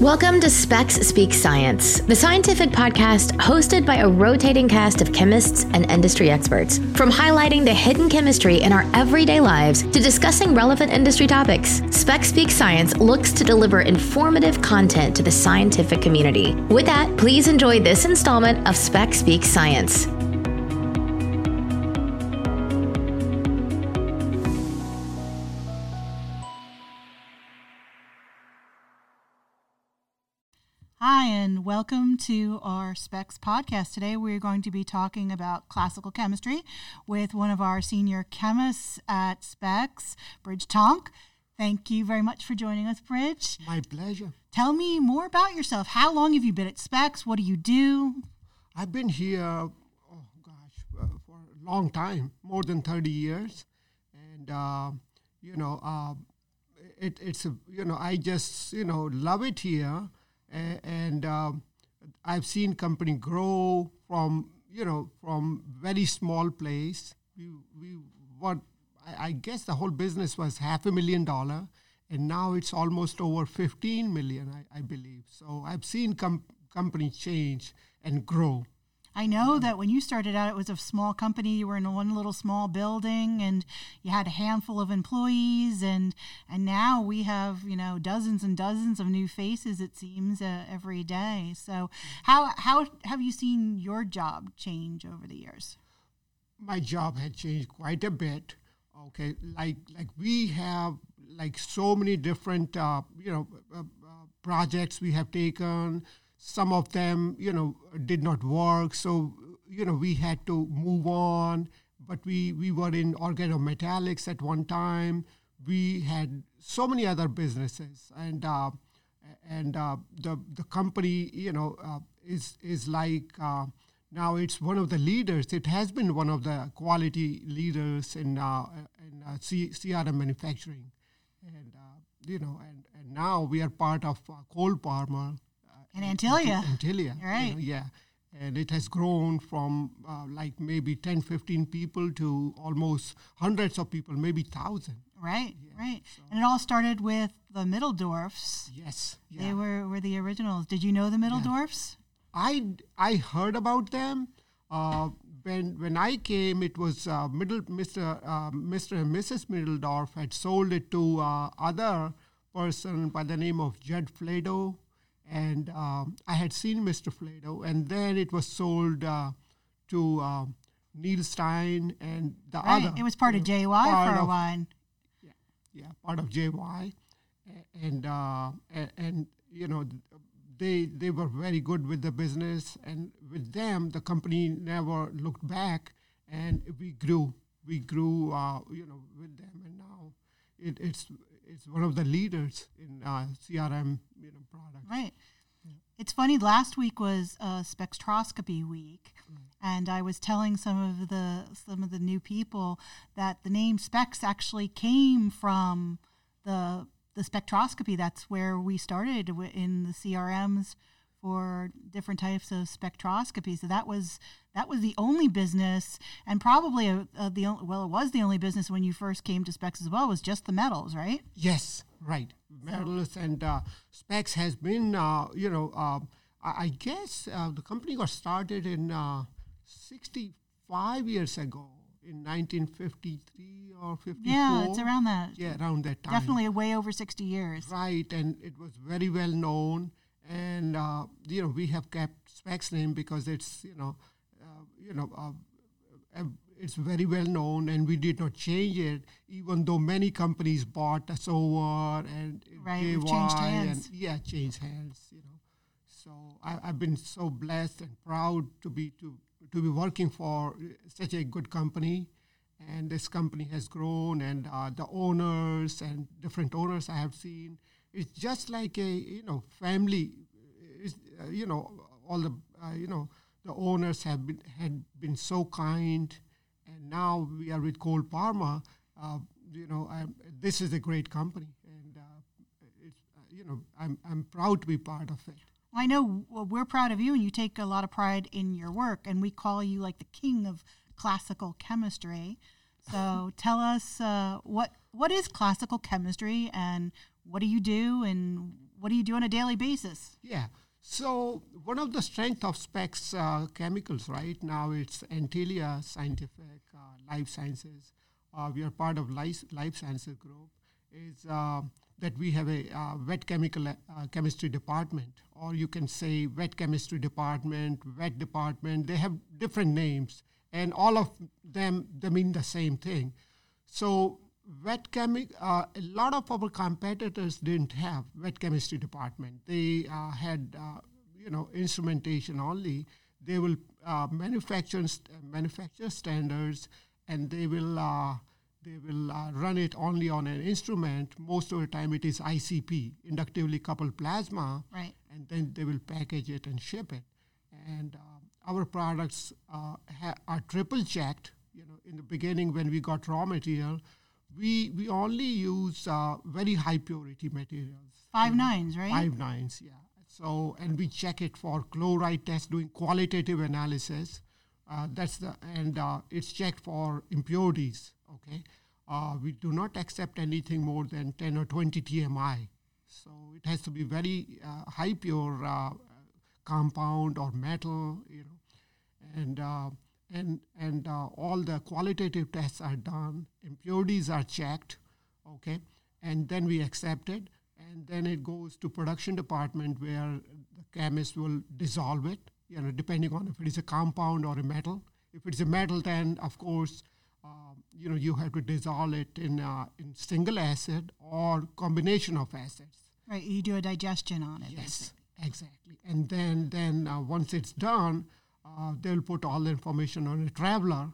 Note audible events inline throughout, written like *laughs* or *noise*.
Welcome to SPEX Speak Science, the scientific podcast hosted by a rotating cast of chemists and industry experts. From highlighting the hidden chemistry in our everyday lives to discussing relevant industry topics, SPEX Speak Science looks to deliver informative content to the scientific community. With that, please enjoy this installment of SPEX Speak Science. And welcome to our SPEX podcast. Today, we're going to be talking about classical chemistry with one of our senior chemists at SPEX, Bridge Tonk. Thank you very much for joining us, Bridge. My pleasure. Tell me more about yourself. How long have you been at SPEX? What do you do? I've been here, oh gosh, uh, for a long time, more than 30 years. And, uh, you know, uh, it, it's, a, you know, I just, you know, love it here and um, I've seen company grow from you know from very small place. We we what I, I guess the whole business was half a million dollar, and now it's almost over fifteen million, I, I believe. So I've seen com- company change and grow. I know that when you started out, it was a small company. You were in one little small building, and you had a handful of employees, and and now we have you know dozens and dozens of new faces. It seems uh, every day. So how how have you seen your job change over the years? My job had changed quite a bit. Okay, like like we have like so many different uh, you know uh, uh projects we have taken some of them, you know, did not work. So, you know, we had to move on. But we, we were in organometallics at one time. We had so many other businesses. And, uh, and uh, the, the company, you know, uh, is, is like uh, now it's one of the leaders. It has been one of the quality leaders in, uh, in uh, C- CRM manufacturing. And, you know, and, and now we are part of Cole-Parmer in Antylia. Antylia, right? You know, yeah, and it has grown from uh, like maybe 10, 15 people to almost hundreds of people, maybe thousand. Right, yeah, right. So. And it all started with the Mitteldorfs. Yes, yeah. they were were the originals. Did you know the Mitteldorfs? Yeah. I I heard about them. Uh, when when I came, it was uh, middle Mr. Uh, Mr. and Mrs. Mitteldorf had sold it to uh, other person by the name of Jed Flado and um, I had seen Mr. Flado, and then it was sold uh, to uh, Neil Stein and the right. other. It was part of JY for a while. Yeah, yeah, part of JY, and uh, and, and you know they they were very good with the business, and with them the company never looked back, and we grew. We grew, uh, you know, with them, and now it, it's it's one of the leaders in uh, CRM you know products. Right. Yeah. It's funny. Last week was uh, spectroscopy week, right. and I was telling some of the some of the new people that the name SPEX actually came from the the spectroscopy. That's where we started in the CRMs for different types of spectroscopy. So that was that was the only business, and probably a, a, the only, well, it was the only business when you first came to SPEX as well. Was just the metals, right? Yes, right. Metals and uh, SPEX has been, uh, you know, uh, I, I, guess uh, the company got started in uh, sixty-five years ago. In 1953 or 54. Yeah, it's around that. Yeah, around that time. Definitely way over 60 years. Right, and it was very well known and uh, you know we have kept SPEX name because it's you know uh, you know uh, it's very well known, and we did not change it, even though many companies bought us over and right, JY changed hands. and yeah, changed hands. You know, so I, have been so blessed and proud to be to to be working for such a good company, and this company has grown, and uh, the owners and different owners I have seen it's just like a you know family. Uh, you know all the uh, you know the owners have been had been so kind, and now we are with Cole-Parmer. Uh, you know, I'm, this is a great company, and uh, it's uh, you know I'm I'm proud to be part of it. I know well, we're proud of you, and you take a lot of pride in your work, and we call you like the king of classical chemistry. So *laughs* tell us uh, what what is classical chemistry and what do you do and what do you do on a daily basis? Yeah. So one of the strength of SPEX uh, Chemicals right now it's Antylia Scientific uh, Life Sciences. Uh, we are part of Life, Life Sciences Group. Is uh, that we have a uh, wet chemical uh, chemistry department, or you can say wet chemistry department, wet department. They have different names, and all of them they mean the same thing. So wet chemi- uh, a lot of our competitors didn't have wet chemistry department. They uh, had, uh, you know, instrumentation only. They will uh, manufacture st- manufacture standards, and they will uh, they will uh, run it only on an instrument. Most of the time, it is ICP, inductively coupled plasma, Right. and then they will package it and ship it. And our products ha- are triple checked. You know, in the beginning when we got raw material, we we only use uh, very high purity materials. Five nines, right? Five nines, yeah. So and we check it for chloride test, doing qualitative analysis. Uh, that's the and uh, it's checked for impurities. Okay, uh, we do not accept anything more than ten or twenty TMI. So it has to be very uh, high pure uh, compound or metal, you know, and uh, and and uh, all the qualitative tests are done, impurities are checked, okay, and then we accept it, and then it goes to production department where the chemist will dissolve it, you know, depending on if it is a compound or a metal. If it's a metal, then of course, uh, you know, you have to dissolve it in uh, in single acid or combination of acids. Right. You do a digestion on it. Yes, exactly. And then then uh, once it's done, uh, they'll put all the information on a traveler.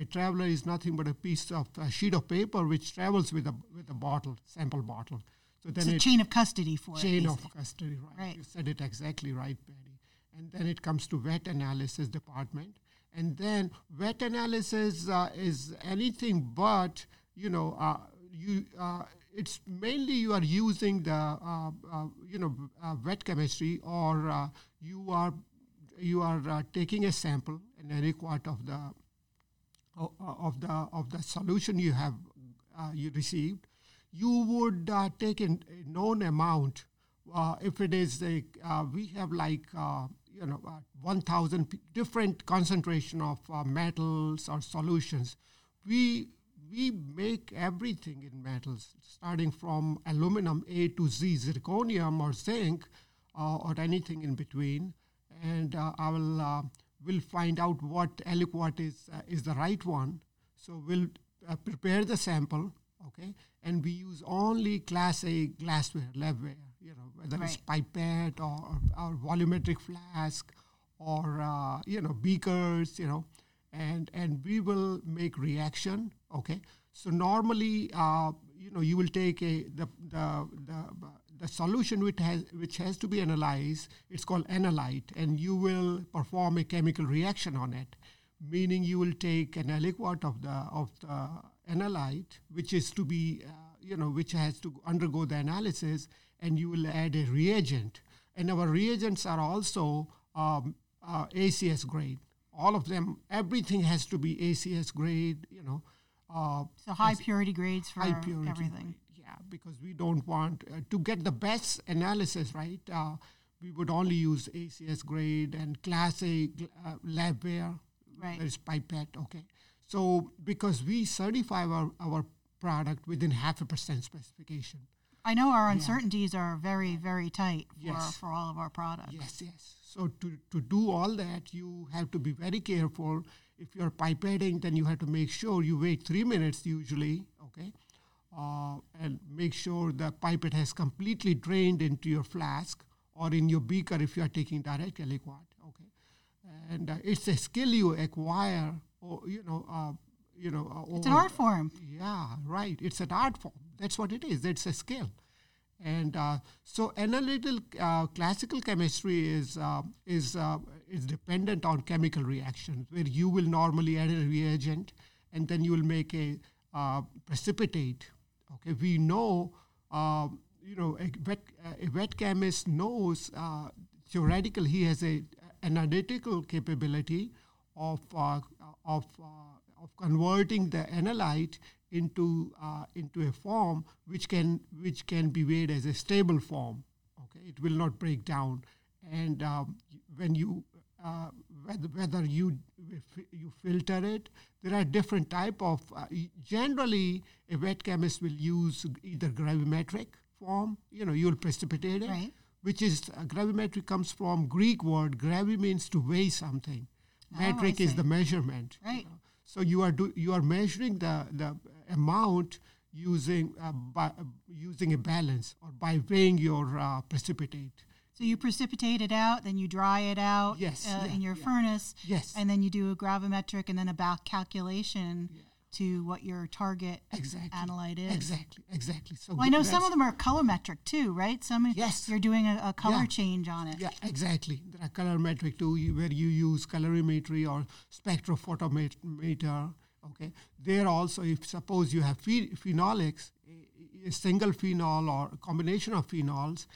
A traveler is nothing but a piece of a sheet of paper which travels with a with a bottle, sample bottle. So then it's a chain of custody for chain it. of custody, right. right? You said it exactly right, Patty. And then it comes to wet analysis department, and then wet analysis uh, is anything but you know uh, you. Uh, it's mainly you are using the uh, uh, you know uh, wet chemistry or you are you are uh, taking a sample in any quart of the of the of the solution you have uh, you received, you would uh, take a, known amount. Uh, if it is a, we have like you know 1,000 p- different concentration of metals or solutions. We we make everything in metals, starting from aluminum A to Z, zirconium or zinc, or anything in between and uh, I will uh, will find out what aliquot is uh, is the right one. So we'll prepare the sample, okay, and we use only Class A glassware, labware, you know, whether right. it's pipette or, or, volumetric flask or you know beakers, you know, and and we will make reaction, okay. So normally, you know, you will take a the the the the solution which has which has to be analyzed it's called analyte and you will perform a chemical reaction on it. Meaning you will take an aliquot of the of the analyte which is to be uh, you know which has to undergo the analysis and you will add a reagent. And our reagents are also um, uh, ACS grade. All of them everything has to be ACS grade you know uh, so high purity grades for high purity everything. grade because we don't want uh, to get the best analysis, right? Uh, we would only use ACS grade and Class A uh, labware. Right. There's pipette, okay. So because we certify our, our product within half a percent specification. I know our uncertainties yeah. are very, very tight for, yes. for all of our products. Yes, yes. So to, to do all that, you have to be very careful. If you're pipetting, then you have to make sure you wait three minutes usually, okay? Uh, and make sure the pipette has completely drained into your flask or in your beaker if you are taking direct aliquot. Okay, and uh, it's a skill you acquire, or you know, uh, you know. it's an art form. Yeah, right. It's an art form. That's what it is. It's a skill. And uh, so, analytical uh, classical chemistry is uh, is is dependent on chemical reactions, where you will normally add a reagent, and then you will make a precipitate Okay, we know, uh, you know, a wet, a chemist knows uh, theoretically he has a analytical capability of uh, of uh, of converting the analyte into uh, into a form which can which can be weighed as a stable form. Okay, Okay, it will not break down. And um, when you uh, whether, whether you you filter it, there are different type of. Uh, generally, a wet chemist will use either gravimetric form. You know, you'll precipitate it, Right. which is uh, gravimetric comes from Greek word. Gravi means to weigh something. Oh, Metric is the measurement. you Right. know. So you are do, you are measuring the the amount using uh, by uh, using a balance or by weighing your uh, precipitate. So you precipitate it out, then you dry it out Yes, uh, yeah, in your yeah. furnace, Yes. and then you do a gravimetric and then a back calculation to what your target Exactly. analyte is. Exactly. Exactly. So Well, I know some of them are colorimetric too, right? Some Yes. you're doing a, a color Yeah. change on it. Yeah, exactly. There are colorimetric too, you- where you use colorimetry or spectrophotometer. Okay, there also, if suppose you have phe- phenolics, a, a single phenol or a combination of phenols,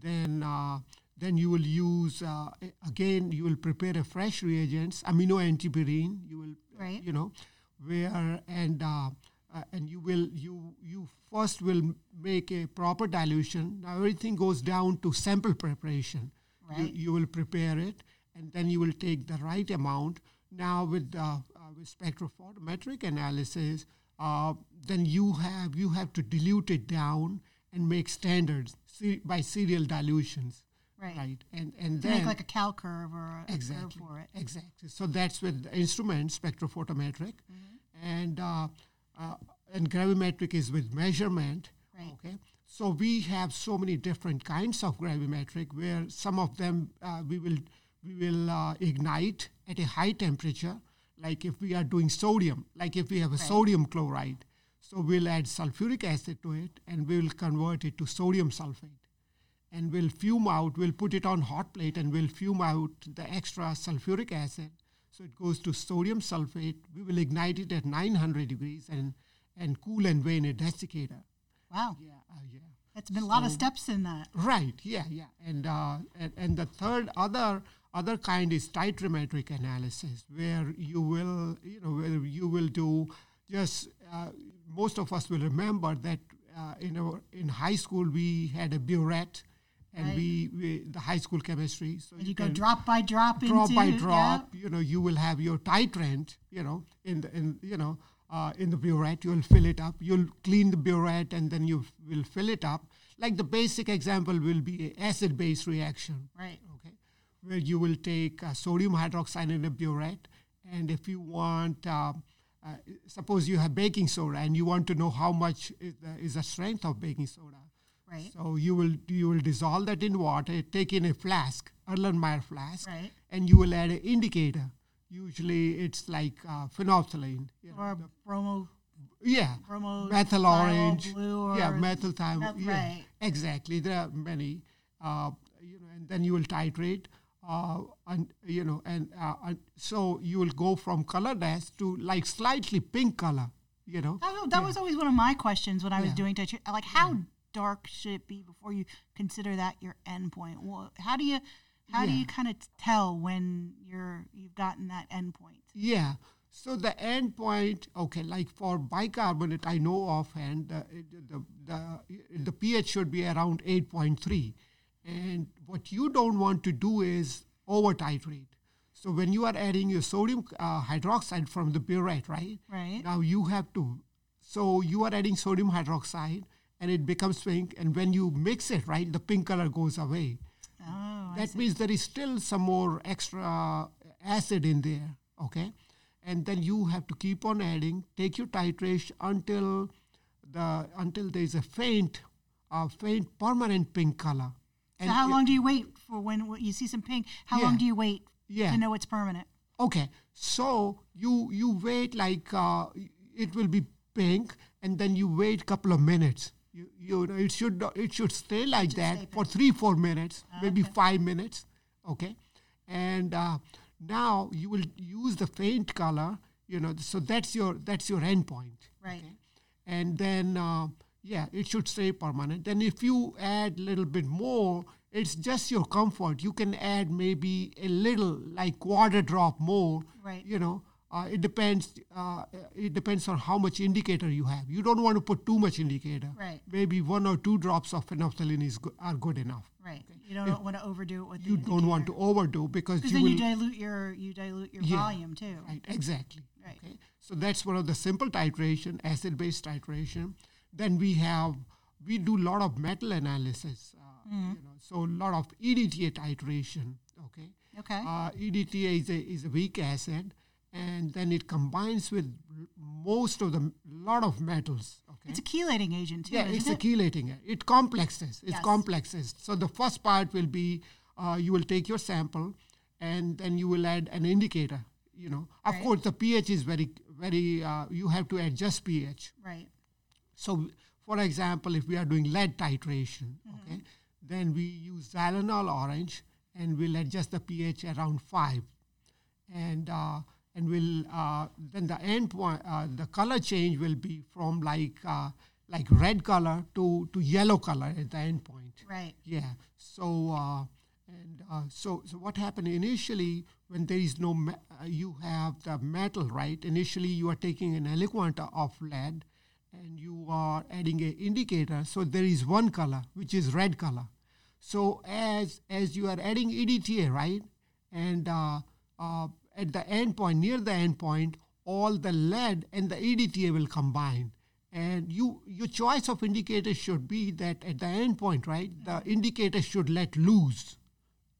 then uh, then you will use uh, again you will prepare a fresh reagents, amino antipyrine. You will, Right. you know, where and uh, uh, and you will you you first will make a proper dilution. Now everything goes down to sample preparation. You, Right. you will prepare it, and then you will take the right amount. Now with uh, uh, with spectrophotometric analysis, uh, then you have you have to dilute it down and make standards se- by serial dilutions. Right. Right. And and then make like a cal curve or a, a curve for it. exactly. So that's with the instrument spectrophotometric, Mm-hmm. and uh, uh, and gravimetric is with measurement. Right. Okay. So we have so many different kinds of gravimetric where some of them uh, we will we will uh, ignite at a high temperature. Like if we are doing sodium, like if we have a sodium chloride, so we'll add sulfuric acid to it and we'll convert it to sodium sulfate and we'll fume out, we'll put it on hot plate and we'll fume out the extra sulfuric acid. So it goes to sodium sulfate. We will ignite it at 900 degrees and, and cool and weigh in a desiccator. Wow. Yeah, uh, yeah. That's been a lot of steps in that. Right. Yeah. Yeah. And uh, and, and the third other other kind is titrometric analysis, where you will you know where you will do just uh, most of us will remember that uh, in our in high school we had a burette, and Right. we, we the high school chemistry. So And you go can drop by drop, drop into by yeah. drop. You know, you will have your titrant. You know, in the in you know uh, in the burette, you'll fill it up. You'll clean the burette, and then you will fill it up. Like the basic example will be a acid-base reaction. Right. Okay, where you will take uh, sodium hydroxide in a burette, and if you want. Uh, uh, suppose you have baking soda and you want to know how much is the, is the strength of baking soda. Right. So you will you will dissolve that in water, take in a flask, Erlenmeyer flask, Right. and you will add an indicator. Usually it's like uh, phenolphthalein. you Or bromo yeah, bromo methyl orange. blue yeah, methyl meth- yeah, right. exactly. There are many. Uh, you know, and then you will titrate. Uh, and you know, and, uh, and so you will go from colorless to like slightly pink color. You know, That, was- that was always one of my questions when I was Yeah. doing touch. Like, how dark should it be before you consider that your endpoint? Well, how do you how do you kind of tell when you're you've gotten that endpoint? Yeah. So the end point, okay, like for bicarbonate, I know offhand the, the, the, the pH should be around 8.3. And what you don't want to do is over titrate. So when you are adding your sodium uh, hydroxide from the burette, right? Right. Now you have to, so you are adding sodium hydroxide and it becomes pink. And when you mix it, right, the pink color goes away. Oh, That means there is still some more extra acid in there, okay? And then you have to keep on adding, take your titration until the until there is a faint, uh, faint permanent pink color. So how long do you wait for when you see some pink? How long do you wait Yeah. to know it's permanent? Okay, so you you wait like uh, it will be pink, and then you wait a couple of minutes. You you know, it should it should stay like should that stay for three four minutes, maybe five minutes. Okay, and uh, now you will use the faint color. You know, so that's your that's your endpoint. Right. And then uh, yeah, it should stay permanent. Then if you add a little bit more, it's just your comfort. You can add maybe a little, like quarter drop more Right. you know, uh, it depends. Uh, it depends on how much indicator you have. You don't want to put too much indicator. Right. Maybe one or two drops of phenolphthalein is go- are good enough. Right. You don't want to overdo it with You don't want to overdo because you then you dilute your you dilute your Yeah. volume too. Right, exactly. Right. Okay. So that's one of the simple titration, acid-based titration. Then we have we do a lot of metal analysis. Uh, Mm-hmm. you know, so a lot of EDTA titration. Okay. Okay. Uh, EDTA is a, is a weak acid, and then it combines with most of the lot of metals. Okay. it's a chelating agent too. Yeah, it's it? a chelating. It complexes. It's Yes. complexes. So the first part will be uh, you will take your sample, and then you will add an indicator. You know, of Right. course, the pH is very, very. Uh, you have to adjust pH. Right. So, for example, if we are doing lead titration, Mm-hmm. okay, then we use xylenol orange, and we'll adjust the pH around five, and uh, and we'll uh, then the end point, uh, the color change will be from like uh, like red color to to yellow color at the end point. Right. Yeah. So uh, and uh, so so what happened initially when there is no uh, you have the metal right. Initially you are taking an aliquot of lead, and you are adding an indicator. So there is one color which is red color. So as as you are adding EDTA right, and uh, uh, at the end point near the end point, all the lead and the EDTA will combine and you your choice of indicator should be that at the end point right the indicator should let loose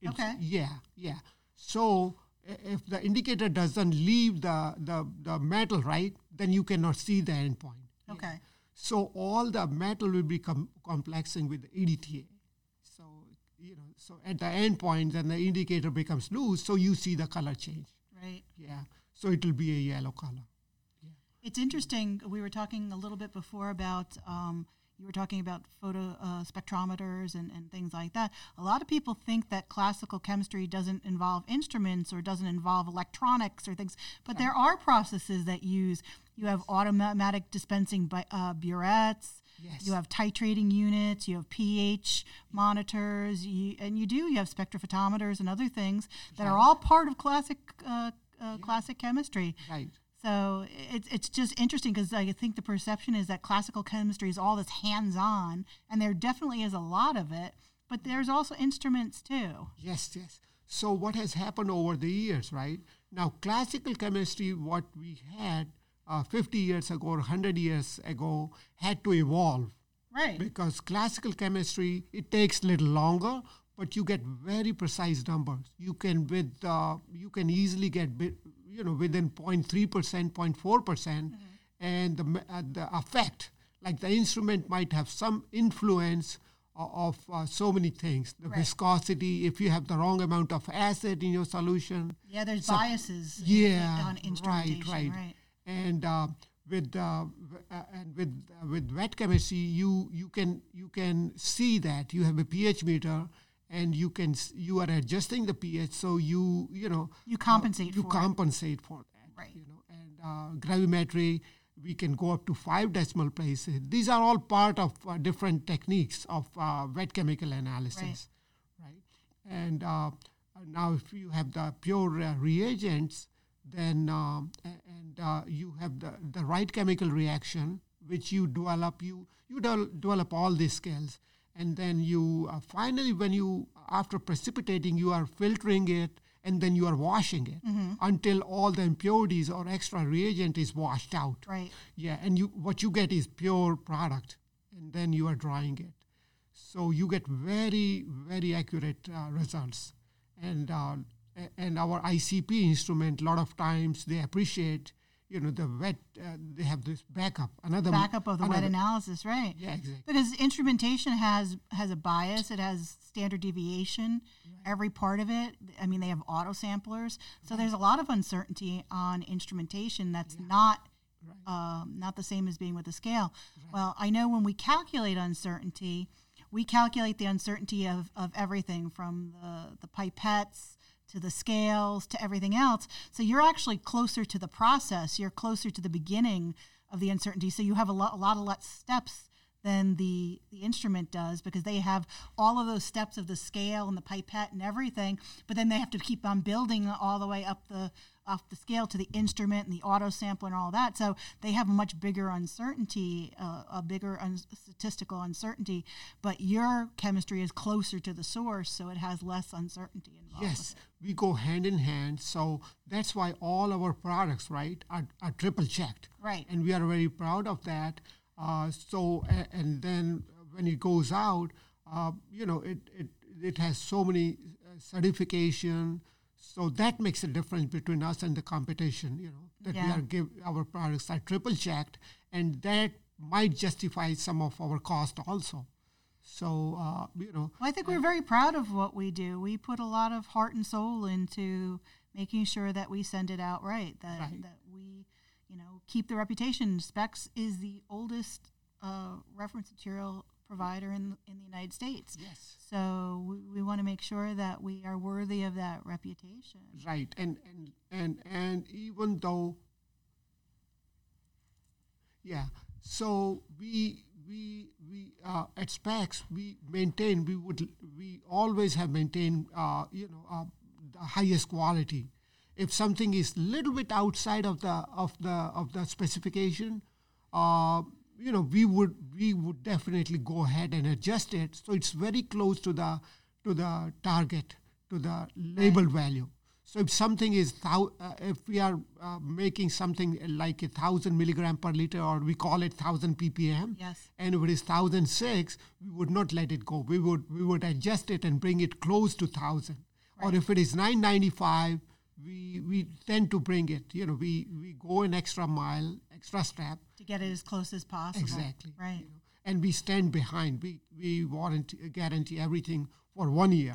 It's- Okay. yeah yeah so if the indicator doesn't leave the, the the metal right then you cannot see the end point Okay. so all the metal will become complexing with the EDTA. So you know, so at the end point, then the indicator becomes loose, so you see the color change. Right. Yeah. So it will be a yellow color. Yeah. It's interesting. We were talking a little bit before about um, you were talking about photo uh, spectrometers and, and things like that. A lot of people think that classical chemistry doesn't involve instruments or doesn't involve electronics or things, but there are processes that use. You have automatic dispensing by uh, burettes. Yes. You have titrating units. You have pH monitors. You, and you do. You have spectrophotometers and other things that are all part of classic uh, uh, classic chemistry. Right. So it's it's just interesting because I think the perception is that classical chemistry is all this hands on, and there definitely is a lot of it, but there's also instruments too. Yes, yes. So what has happened over the years, right? Now, classical chemistry, what we had uh, 50 years ago or 100 years ago, had to evolve Right. because classical chemistry it takes a little longer but you get very precise numbers you can with uh, you can easily get you know within 0.3 percent 0.4 percent and the, uh, the effect like the instrument might have some influence o- of uh, so many things the Right. viscosity if you have the wrong amount of acid in your solution Yeah, there's biases. in- yeah, on instrumentation. right, right. right. And uh, with uh, uh, and with uh, with wet chemistry, you you can you can see that you have a pH meter, and you can you are adjusting the pH, so you you know You compensate you for it. compensate for that, Right. You know, and uh, gravimetry. We can go up to five decimal places. These are all part of uh, different techniques of uh, wet chemical analysis right? And uh, now, if you have the pure uh, reagents, then um, and uh, you have the, the right chemical reaction, which you develop. You you develop all these skills, and then you uh, finally, when you after precipitating, you are filtering it, and then you are washing it until all the impurities or extra reagent is washed out. Right. Yeah, and you what you get is pure product, and then you are drying it. So you get very very accurate uh, results, and uh, and our ICP instrument. A lot of times they appreciate, you know, the wet. Uh, they have this backup, another Backup of the wet analysis, right? Yeah, exactly. Because instrumentation has has a bias. It has standard deviation. Every part of it. I mean, they have auto samplers. So there's a lot of uncertainty on instrumentation that's not um, not the same as being with a scale. Well, I know when we calculate uncertainty, we calculate the uncertainty of, of everything from the, the pipettes to the scales to everything else. So you're actually closer to the process. You're closer to the beginning of the uncertainty. So you have a lot, a lot of less steps than the the instrument does because they have all of those steps of the scale and the pipette and everything but then they have to keep on building all the way up the off the scale to the instrument and the auto sampler and all that. So they have a much bigger uncertainty uh, a bigger un- statistical uncertainty but your chemistry is closer to the source so it has less uncertainty involved yes we go hand in hand so that's why all our products right are, are triple checked. Right. and we are very proud of that. Uh, so and then when it goes out uh, you know it, it it has so many uh, certification so that makes a difference between us and the competition you know that we are give our products are triple checked and that might justify some of our cost also so uh, you know Well, I think we're very proud of what we do. We put a lot of heart and soul into making sure that we send it out right. That Right. that we, you know, keep the reputation. SPEX is the oldest uh, reference material provider in in the United States. yes So we, we want to make sure that we are worthy of that reputation. right and and and and even though yeah so we we we uh, at SPEX we maintain we would we always have maintained uh, you know uh, the highest quality if something is little bit outside of the of the of the specification uh, you know we would we would definitely go ahead and adjust it. So it's very close to the to the target to the label value. So if something is thou- uh, if we are uh, making something like a thousand milligram per liter or we call it thousand ppm Yes. and if it is thousand six we would not let it go. We would we would adjust it and bring it close to thousand. Or if it is 995 we we tend to bring it you know we we go an extra mile extra step. To get it as close as possible. exactly. Right. you know, and we stand behind. We we warranty guarantee everything for one year.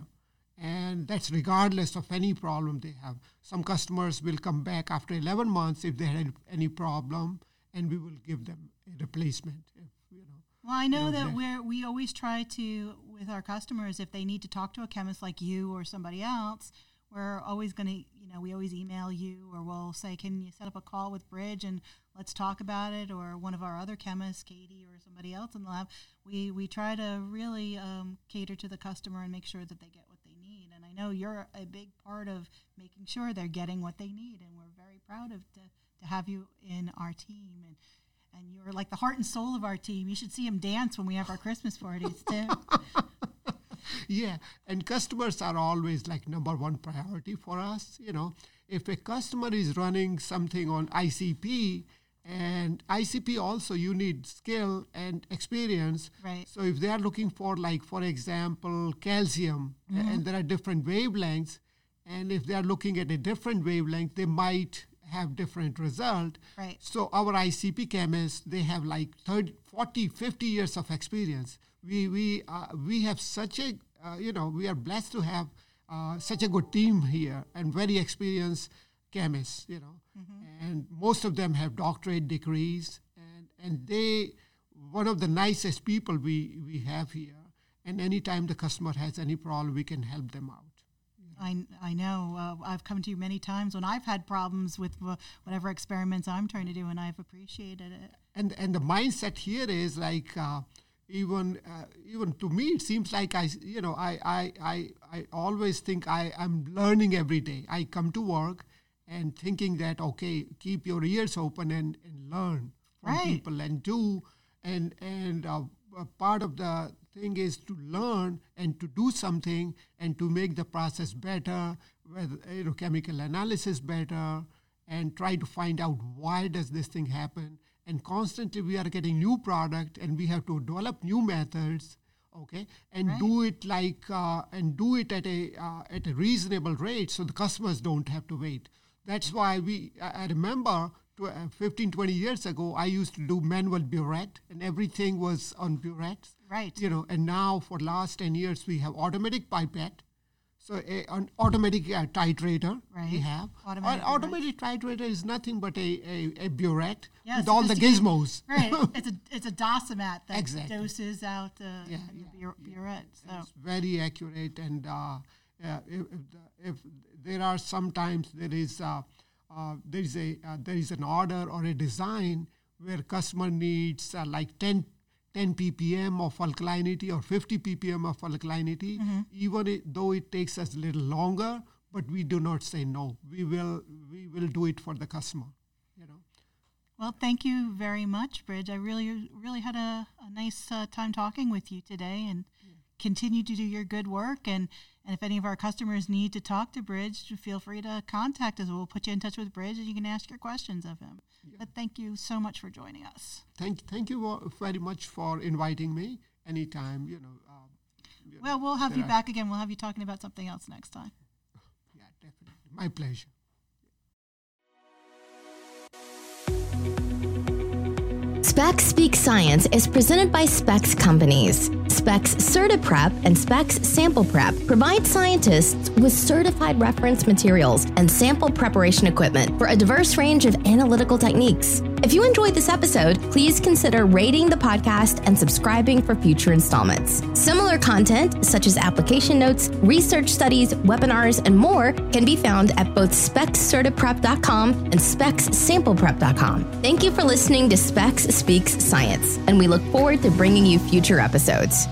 And that's regardless of any problem they have. Some customers will come back after 11 months if they had any problem and we will give them a replacement if you know. Well, I know that- we're we always try to with our customers if they need to talk to a chemist like you or somebody else, we're always going to you know we always email you or we'll say can you set up a call with Bridge and let's talk about it or one of our other chemists, Katie or somebody else in the lab. We we try to really um, cater to the customer and make sure that they get what they need. And I know you're a big part of making sure they're getting what they need, and we're very proud of to to have you in our team and and you're like the heart and soul of our team. You should see him dance when we have our Christmas parties too. *laughs* yeah and customers are always like number one priority for us you know if a customer is running something on icp and icp also you need skill and experience Right. so if they are looking for like for example calcium a- and there are different wavelengths and if they are looking at a different wavelength they might have different result Right. so our ICP chemists, they have like 30, 40, 50 years of experience. We we uh, we have such a you know we are blessed to have uh, such a good team here and very experienced chemists. You know, and most of them have doctorate degrees and and they one of the nicest people we we have here. And anytime the customer has any problem, we can help them out. I, I know. Uh, I've come to you many times when I've had problems with uh, whatever experiments I'm trying to do, and I've appreciated it. and and the mindset here is like uh, even uh, even to me it seems like I you know I I I, I always think I I'm learning every day. I come to work and thinking that okay, keep your ears open and, and learn from Right. people and do and and uh, a part of the thing is to learn and to do something and to make the process better, whether you know chemical analysis better, and try to find out why does this thing happen. And constantly we are getting new product and we have to develop new methods, okay, and do it like uh, and do it at a uh, at a reasonable rate so the customers don't have to wait. That's why we I remember uh, 15, 20 years ago, I used to do manual burette, and everything was on burettes. Right. You know, and now for last 10 years, we have automatic pipette. So a, an automatic uh, titrator we have. Automatic An automatic titrator is nothing but a, a, a burette Yeah, with all the gizmos. Right. *laughs* it's a it's a dosimat that Exactly. doses out uh, Yeah, the yeah, bure- burette. So It's very accurate, and uh, if, if, if there are sometimes there is uh, uh, there is a uh, there is an order or a design where customer needs uh, like 10, 10 ppm of alkalinity or 50 ppm of alkalinity, Mm-hmm. even it, though it takes us a little longer, but we do not say no. We will we will do it for the customer. You know. Well, thank you very much, Bridge. I really, really had a, a nice uh, time talking with you today and continue to do your good work. And, and if any of our customers need to talk to Bridge, feel free to contact us. We'll put you in touch with Bridge and you can ask your questions of him. But thank you so much for joining us. Thank thank you very much for inviting me. Anytime, you know. Um, you know, Well, we'll have you back again. We'll have you talking about something else next time. Yeah, definitely. My pleasure. SPEX Speak Science is presented by SPEX Companies. SPEX CertiPrep and SPEX Sample Prep provide scientists with certified reference materials and sample preparation equipment for a diverse range of analytical techniques. If you enjoyed this episode, please consider rating the podcast and subscribing for future installments. Similar content, such as application notes, research studies, webinars, and more, can be found at both spexcertiprep.com and spexsampleprep.com. Thank you for listening to SPEX Speaks Science, and we look forward to bringing you future episodes.